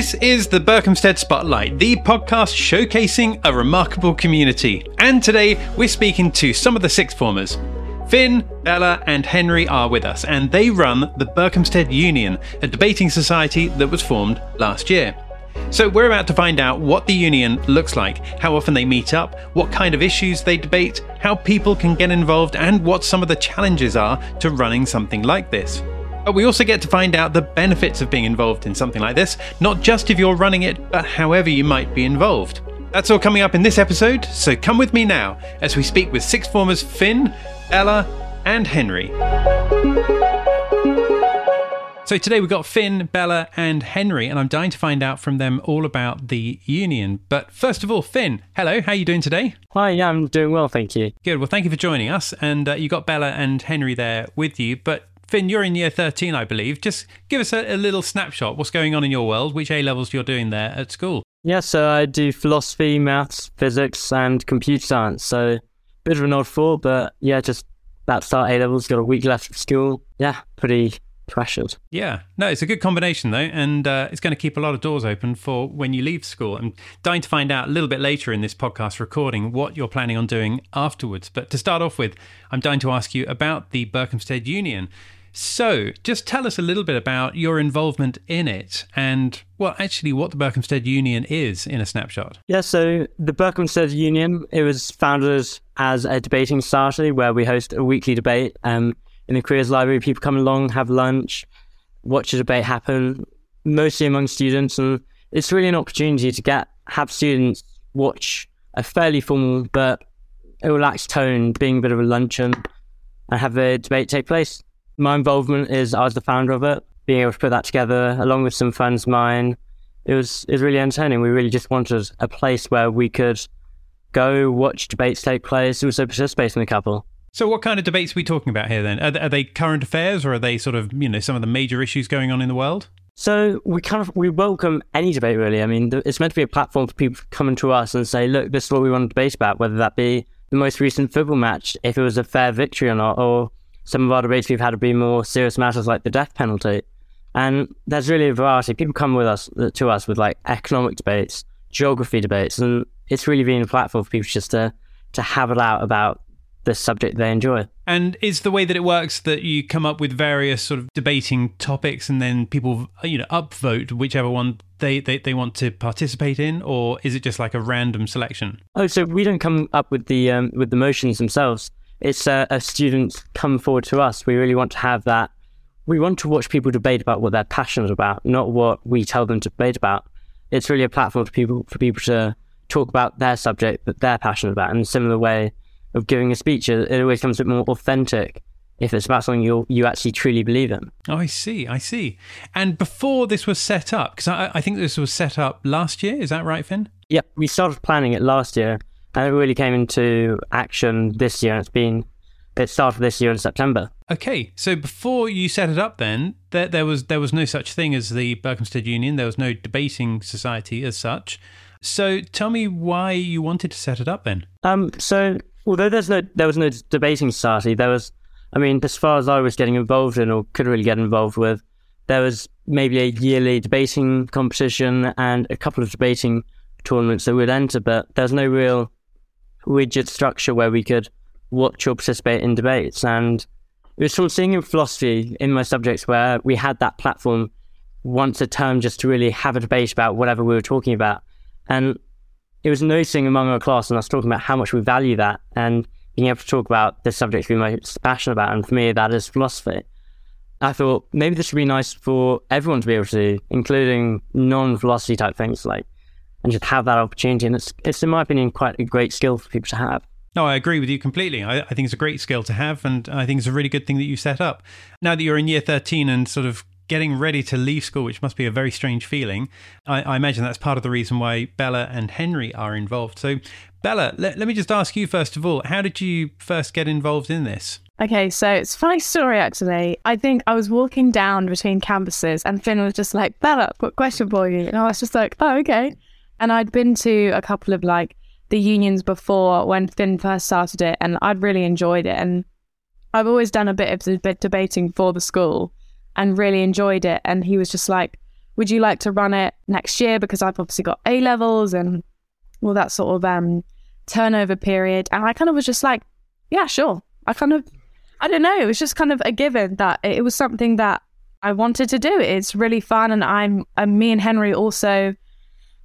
This is the Berkhamsted Spotlight, the podcast showcasing a remarkable community. And today we're speaking to some of the sixth formers. Finn, Bella, and Henry are with us, and they run the Berkhamsted Union, a debating society that was formed last year. So, we're about to find out what the union looks like, how often they meet up, what kind of issues they debate, how people can get involved, and what some of the challenges are to running something like this. But we also get to find out the benefits of being involved in something like this, not just if you're running it, but however you might be involved. That's all coming up in this episode, so come with me now as we speak with sixth formers Finn, Bella, and Henry. So today we've got Finn, Bella, and Henry, and I'm dying to find out from them all about the union. But first of all, Finn, hello, how are you doing today? Hi, yeah, I'm doing well, thank you. Good. Well, thank you for joining us. And uh, you got Bella and Henry there with you. But Finn, you're in year 13, I believe. Just give us a, a little snapshot. What's going on in your world? Which A levels you're doing there at school? Yeah, so I do philosophy, maths, physics, and computer science. So bit of an odd four, but yeah, just about to start A levels. Got a week left of school. Yeah, pretty pressured. Yeah, no, it's a good combination though, and uh, it's going to keep a lot of doors open for when you leave school. I'm dying to find out a little bit later in this podcast recording what you're planning on doing afterwards. But to start off with, I'm dying to ask you about the Berkhamsted Union. So, just tell us a little bit about your involvement in it and, well, actually, what the Berkhamsted Union is in a snapshot. Yeah, so the Berkhamsted Union, it was founded as a debating society where we host a weekly debate. Um, in the careers library, people come along, have lunch, watch a debate happen, mostly among students, and it's really an opportunity to get have students watch a fairly formal but relaxed tone, being a bit of a luncheon, and have a debate take place my involvement is I was the founder of it. Being able to put that together, along with some friends of mine, it was it was really entertaining. We really just wanted a place where we could go watch debates take place, also participate in a couple. So, what kind of debates are we talking about here then? Are, are they current affairs, or are they sort of you know some of the major issues going on in the world? So we kind of we welcome any debate really. I mean, it's meant to be a platform for people coming to us and say, look, this is what we want to debate about, whether that be the most recent football match, if it was a fair victory or not, or some of our debates we've had have been more serious matters like the death penalty. And there's really a variety. People come with us to us with like economic debates, geography debates, and it's really been a platform for people just to to have it out about the subject they enjoy. And is the way that it works that you come up with various sort of debating topics and then people, you know, upvote whichever one they, they, they want to participate in, or is it just like a random selection? Oh, so we don't come up with the um, with the motions themselves it's a, a student come forward to us. We really want to have that. We want to watch people debate about what they're passionate about, not what we tell them to debate about. It's really a platform for people for people to talk about their subject that they're passionate about. In a similar way of giving a speech, it, it always comes a bit more authentic if it's about something you you actually truly believe in. Oh, I see, I see. And before this was set up, because I, I think this was set up last year, is that right, Finn? Yep, we started planning it last year, and it really came into action this year. It's been it started this year in September. Okay, so before you set it up, then there, there was there was no such thing as the Berkhamsted Union. There was no debating society as such. So tell me why you wanted to set it up then. Um, so although there's no there was no debating society, there was. I mean, as far as I was getting involved in or could really get involved with, there was maybe a yearly debating competition and a couple of debating tournaments that we'd enter, but there's no real rigid structure where we could watch or participate in debates. And it was from seeing in philosophy in my subjects where we had that platform once a term just to really have a debate about whatever we were talking about. And it was noticing among our class and us talking about how much we value that and being able to talk about the subjects we're most passionate about. And for me, that is philosophy. I thought maybe this would be nice for everyone to be able to, including non philosophy type things like and just have that opportunity. And it's, it's in my opinion, quite a great skill for people to have. No, I agree with you completely. I, I, think it's a great skill to have, and I think it's a really good thing that you set up. Now that you're in year 13 and sort of getting ready to leave school, which must be a very strange feeling, I, I imagine that's part of the reason why Bella and Henry are involved. So, Bella, let, let me just ask you first of all, how did you first get involved in this? Okay, so it's a funny story actually. I think I was walking down between campuses and Finn was just like, Bella, got a question for you. And I was just like, oh, okay. And I'd been to a couple of like the unions before when Finn first started it, and I'd really enjoyed it. And I've always done a bit of bit debating for the school and really enjoyed it. And he was just like, would you like to run it next year? Because I've obviously got A levels and all that sort of um, turnover period. And I kind of was just like, yeah, sure. I kind of, I don't know. It was just kind of a given that it was something that I wanted to do. It's really fun. And I'm, and me and Henry also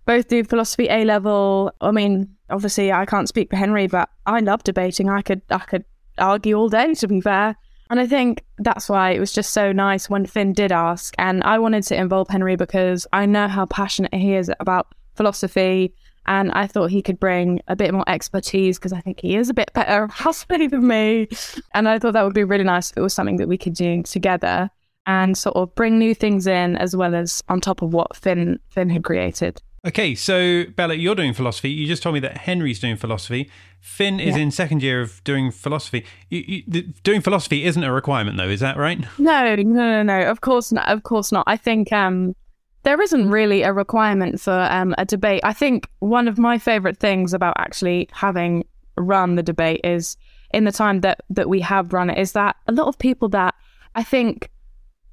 both do philosophy A level. I mean, obviously I can't speak for Henry, but I love debating. I could, I could argue all day, to be fair. And I think that's why it was just so nice when Finn did ask. And I wanted to involve Henry because I know how passionate he is about philosophy. And I thought he could bring a bit more expertise because I think he is a bit better philosophy than me. And I thought that would be really nice if it was something that we could do together and sort of bring new things in as well as on top of what Finn Finn had created. Okay, so Bella, you're doing philosophy. You just told me that Henry's doing philosophy. Finn is Yeah. in second year of doing philosophy. You, you, the, doing philosophy isn't a requirement, though, is that right? No, no, no, no. Of course not. Of course not. I think um, there isn't really a requirement for um, a debate. I think one of my favorite things about actually having run the debate is in the time that that we have run it is that a lot of people that I think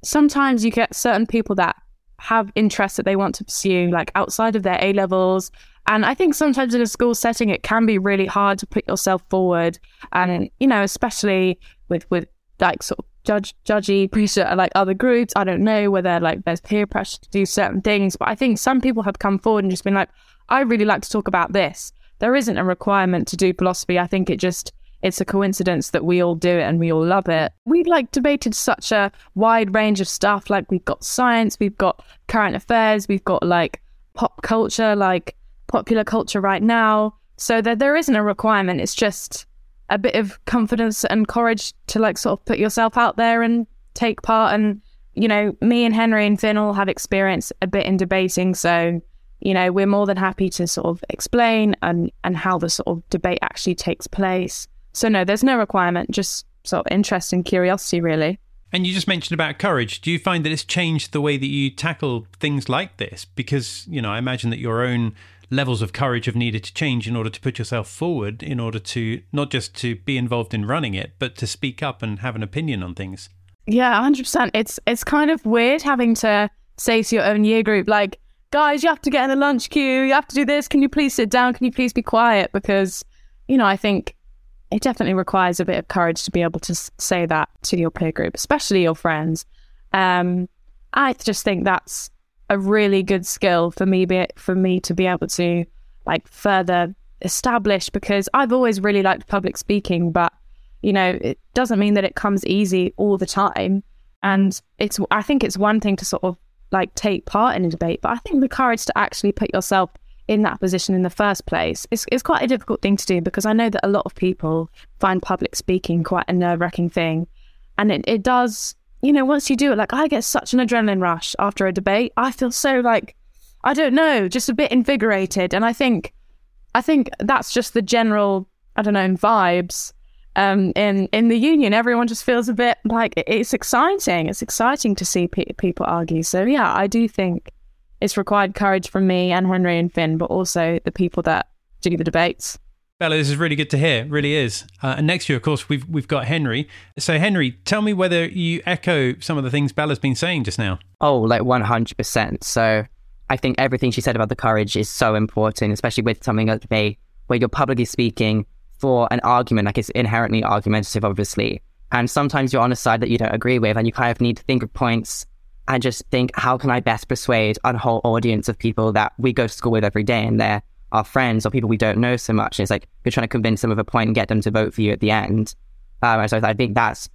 sometimes you get certain people that have interests that they want to pursue like outside of their A levels. And I think sometimes in a school setting, it can be really hard to put yourself forward. And, you know, especially with, with like sort of judge, judgy pressure like other groups. I don't know whether like there's peer pressure to do certain things, but I think some people have come forward and just been like, I really like to talk about this. There isn't a requirement to do philosophy. I think it just, it's a coincidence that we all do it and we all love it. We've like debated such a wide range of stuff. Like we've got science, we've got current affairs, we've got like pop culture, like popular culture right now. So that there isn't a requirement. It's just a bit of confidence and courage to like sort of put yourself out there and take part. And, you know, me and Henry and Finn all have experience a bit in debating. So, you know, we're more than happy to sort of explain and, and how the sort of debate actually takes place. So no, there's no requirement, just sort of interest and curiosity, really. And you just mentioned about courage. Do you find that it's changed the way that you tackle things like this? Because, you know, I imagine that your own levels of courage have needed to change in order to put yourself forward, in order to not just to be involved in running it, but to speak up and have an opinion on things. Yeah, hundred percent. It's it's kind of weird having to say to your own year group, like, guys, you have to get in the lunch queue. You have to do this. Can you please sit down? Can you please be quiet? Because, you know, I think it definitely requires a bit of courage to be able to say that to your peer group, especially your friends. Um, I just think that's a really good skill for me, be for me to be able to like further establish because I've always really liked public speaking, but you know, it doesn't mean that it comes easy all the time. And it's, I think it's one thing to sort of like take part in a debate, but I think the courage to actually put yourself in that position in the first place it's, is quite a difficult thing to do because I know that a lot of people find public speaking quite a nerve wracking thing. And it, it does, you know, once you do it, like I get such an adrenaline rush after a debate. I feel so like, I don't know, just a bit invigorated. And I think, I think that's just the general, I don't know, vibes um, in in the union. Everyone just feels a bit like it's exciting. It's exciting to see pe- people argue. So yeah, I do think it's required courage from me and Henry and Finn, but also the people that do the debates. Bella, this is really good to hear. It really is. Uh, and next year, of course, we've we've got Henry. So, Henry, tell me whether you echo some of the things Bella's been saying just now. Oh, like 100%. So I think everything she said about the courage is so important, especially with something like debate where you're publicly speaking for an argument, like it's inherently argumentative, obviously. And sometimes you're on a side that you don't agree with, and you kind of need to think of points and just think, how can I best persuade a whole audience of people that we go to school with every day and they're our friends or people we don't know so much? And it's like you're trying to convince them of a point and get them to vote for you at the end. Um, and so I think that's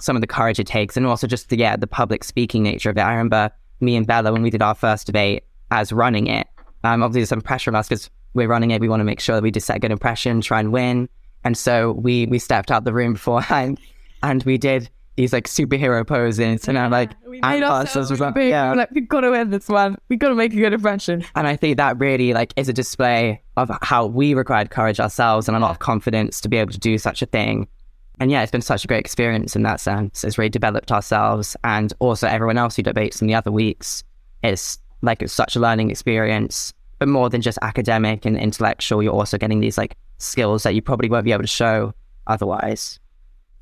some of the courage it takes, and also just the yeah the public speaking nature of it. I remember me and Bella when we did our first debate as running it. Um, obviously there's some pressure on us because we're running it. We want to make sure that we just set a good impression, try and win. And so we we stepped out the room beforehand, and we did these like superhero poses, and I'm like, we us ourselves well. big. yeah. Like, we've got to win this one. We've got to make a good impression. And I think that really like is a display of how we required courage ourselves and a lot of confidence to be able to do such a thing. And yeah, it's been such a great experience in that sense. It's really developed ourselves and also everyone else who debates in the other weeks. It's like it's such a learning experience, but more than just academic and intellectual, you're also getting these like skills that you probably won't be able to show otherwise.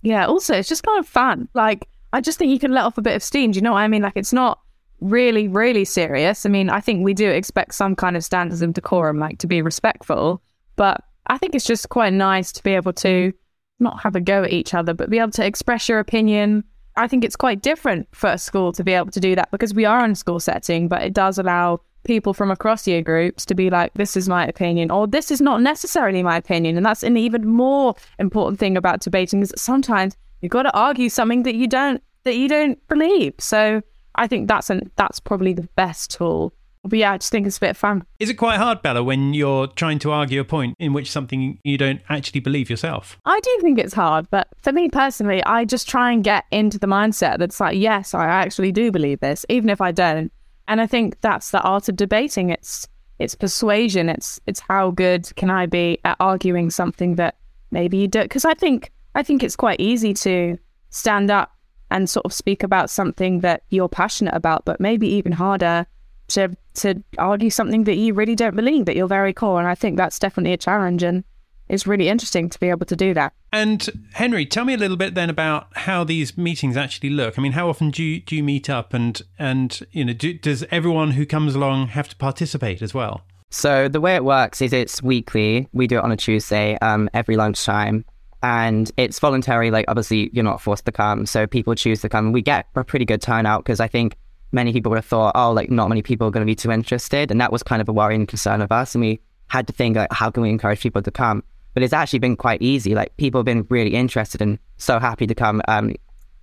Yeah. Also, it's just kind of fun. Like, I just think you can let off a bit of steam. Do you know what I mean? Like, it's not really, really serious. I mean, I think we do expect some kind of standards of decorum, like to be respectful, but I think it's just quite nice to be able to not have a go at each other, but be able to express your opinion. I think it's quite different for a school to be able to do that because we are in a school setting, but it does allow people from across your groups to be like, this is my opinion, or this is not necessarily my opinion. And that's an even more important thing about debating is that sometimes you've got to argue something that you don't that you don't believe. So I think that's an that's probably the best tool. But yeah, I just think it's a bit of fun. Is it quite hard, Bella, when you're trying to argue a point in which something you don't actually believe yourself? I do think it's hard, but for me personally, I just try and get into the mindset that's like, yes, I actually do believe this, even if I don't. And I think that's the art of debating. It's it's persuasion. It's it's how good can I be at arguing something that maybe you don't. Because I think I think it's quite easy to stand up and sort of speak about something that you're passionate about, but maybe even harder to to argue something that you really don't believe that you're very core. And I think that's definitely a challenge. And it's really interesting to be able to do that. And Henry, tell me a little bit then about how these meetings actually look. I mean, how often do you, do you meet up, and and you know, do, does everyone who comes along have to participate as well? So the way it works is it's weekly. We do it on a Tuesday, um, every lunchtime, and it's voluntary. Like obviously, you're not forced to come, so people choose to come. We get a pretty good turnout because I think many people would have thought, oh, like not many people are going to be too interested, and that was kind of a worrying concern of us, and we had to think like, how can we encourage people to come? But it's actually been quite easy. Like people have been really interested and so happy to come um,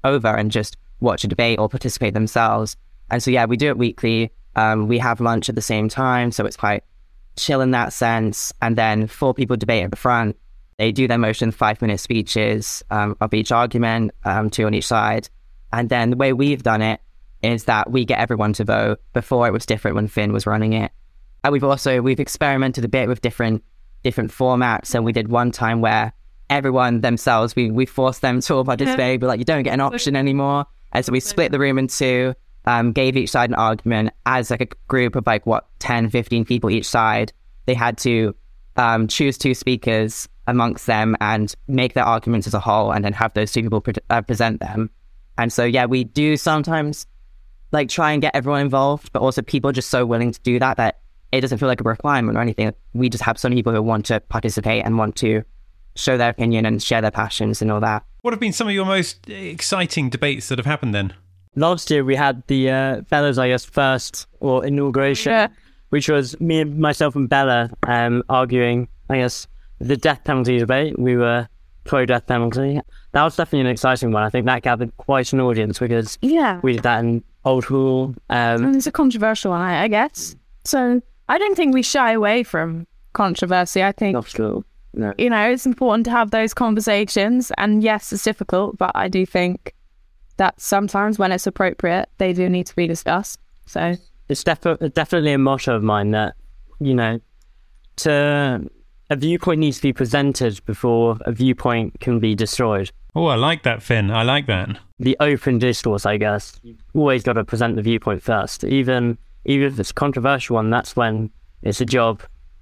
over and just watch a debate or participate themselves. And so yeah, we do it weekly. Um, we have lunch at the same time, so it's quite chill in that sense. And then four people debate at the front. They do their motion five minute speeches um, of each argument, um, two on each side. And then the way we've done it is that we get everyone to vote. Before it was different when Finn was running it. And we've also we've experimented a bit with different different formats. And we did one time where everyone themselves, we, we forced them to all participate, but like, you don't get an option anymore. And so we split the room in two, um, gave each side an argument as like a group of like, what, 10, 15 people each side. They had to um, choose two speakers amongst them and make their arguments as a whole and then have those two people pre- uh, present them. And so, yeah, we do sometimes like try and get everyone involved, but also people are just so willing to do that that it doesn't feel like a requirement or anything. We just have so many people who want to participate and want to show their opinion and share their passions and all that. What have been some of your most exciting debates that have happened then? Last year we had the uh, Bella's, I guess, first or inauguration, yeah. which was me and myself and Bella um, arguing, I guess, the death penalty debate. We were pro death penalty. That was definitely an exciting one. I think that gathered quite an audience because yeah, we did that in Old Hall. Um, it's a controversial one, I guess. So I don't think we shy away from controversy. I think, no. you know, it's important to have those conversations. And yes, it's difficult, but I do think that sometimes when it's appropriate, they do need to be discussed. So it's def- definitely a motto of mine that, you know, to a viewpoint needs to be presented before a viewpoint can be destroyed. Oh, I like that, Finn. I like that. The open discourse, I guess. You've always got to present the viewpoint first, even even if it's a controversial one, that's when it's a job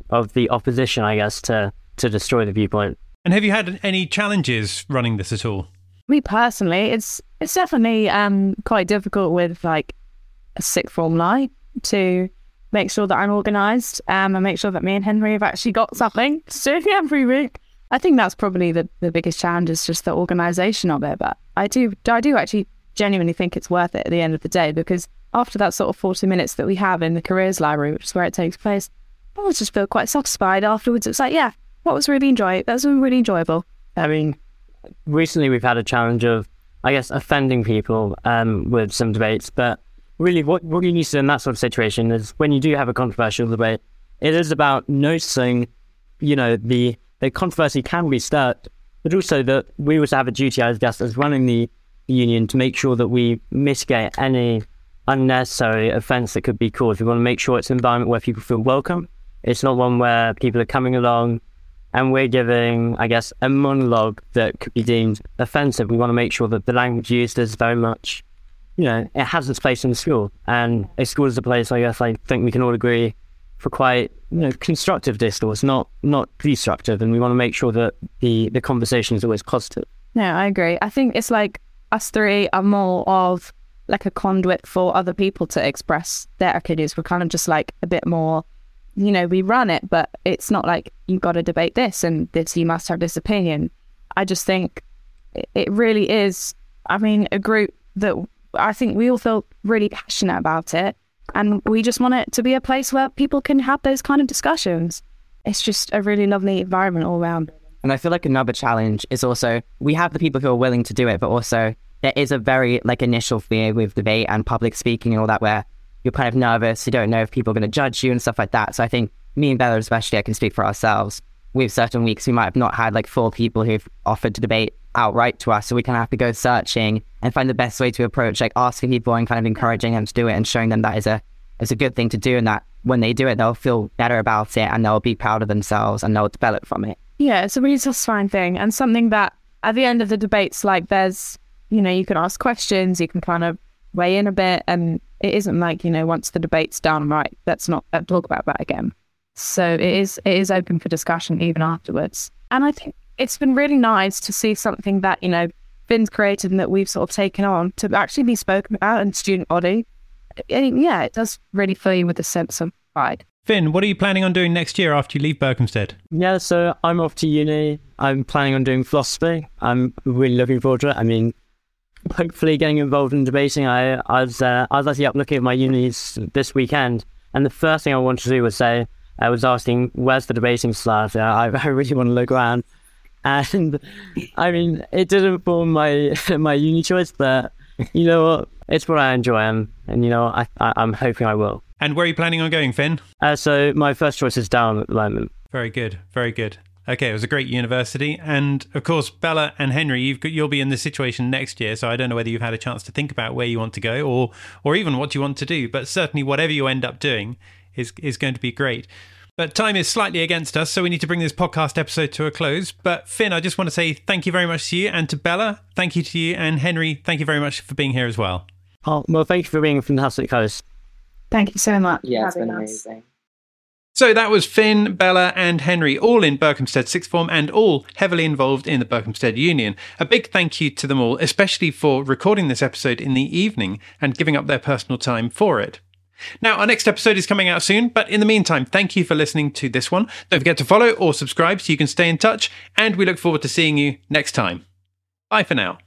of the opposition, I guess, to to destroy the viewpoint. And have you had any challenges running this at all? Me personally, it's it's definitely um, quite difficult with like a sixth form night to make sure that I'm organised um, and make sure that me and Henry have actually got something to do every week. I think that's probably the, the biggest challenge is just the organisation of it. But I do I do actually genuinely think it's worth it at the end of the day because after that sort of 40 minutes that we have in the careers library, which is where it takes place, I always just feel quite satisfied afterwards. It's like, yeah, what was really enjoyable? That was really enjoyable. I mean, recently we've had a challenge of, I guess, offending people um, with some debates, but really what, what you need to do in that sort of situation is when you do have a controversial debate, it is about noticing, you know, the, the controversy can be stirred, but also that we also have a duty, I guess, as running the union to make sure that we mitigate any unnecessary offence that could be caused. We want to make sure it's an environment where people feel welcome. It's not one where people are coming along and we're giving, I guess, a monologue that could be deemed offensive. We want to make sure that the language used is very much, you know, it has its place in the school. And a school is a place, I guess, I think we can all agree for quite, you know, constructive discourse, not not destructive. And we want to make sure that the the conversation is always positive. No, I agree. I think it's like us three are more of like a conduit for other people to express their opinions. We're kind of just like a bit more, you know, we run it, but it's not like you've got to debate this and this, you must have this opinion. I just think it really is, I mean, a group that I think we all feel really passionate about it. And we just want it to be a place where people can have those kind of discussions. It's just a really lovely environment all around. And I feel like another challenge is also we have the people who are willing to do it, but also there is a very like initial fear with debate and public speaking and all that where you're kind of nervous, you don't know if people are going to judge you and stuff like that. So I think me and Bella, especially, I can speak for ourselves. With certain weeks, we might have not had like four people who've offered to debate outright to us. So we kind of have to go searching and find the best way to approach, like asking people and kind of encouraging them to do it and showing them that is a is a good thing to do and that when they do it, they'll feel better about it and they'll be proud of themselves and they'll develop from it. Yeah, it's a really satisfying thing and something that at the end of the debates, like there's, you know, you can ask questions, you can kind of weigh in a bit, and it isn't like you know once the debate's done, right? Let's not let's talk about that again. So it is it is open for discussion even afterwards, and I think it's been really nice to see something that you know Finn's created and that we've sort of taken on to actually be spoken about in student body. And yeah, it does really fill you with a sense of pride. Finn, what are you planning on doing next year after you leave Berkhamsted? Yeah, so I'm off to uni. I'm planning on doing philosophy. I'm really looking forward to it. I mean, hopefully getting involved in debating. I, I was uh, I was actually up looking at my unis this weekend, and the first thing I wanted to do was say I was asking, "Where's the debating slot?" I, I really want to look around, and I mean, it didn't form my my uni choice, but you know what? It's what I enjoy, and, and you know, I, I I'm hoping I will. And where are you planning on going, Finn? Uh, so my first choice is Durham at the moment. Very good, very good. Okay, it was a great university, and of course, Bella and Henry, you've got, you'll be in this situation next year. So I don't know whether you've had a chance to think about where you want to go, or or even what you want to do. But certainly, whatever you end up doing is is going to be great. But time is slightly against us, so we need to bring this podcast episode to a close. But Finn, I just want to say thank you very much to you, and to Bella, thank you to you, and Henry, thank you very much for being here as well. Oh well, thank you for being a fantastic host. Thank you so much. Yeah, it's been amazing. So that was Finn, Bella, and Henry, all in Berkhamsted Sixth Form and all heavily involved in the Berkhamsted Union. A big thank you to them all, especially for recording this episode in the evening and giving up their personal time for it. Now, our next episode is coming out soon, but in the meantime, thank you for listening to this one. Don't forget to follow or subscribe so you can stay in touch, and we look forward to seeing you next time. Bye for now.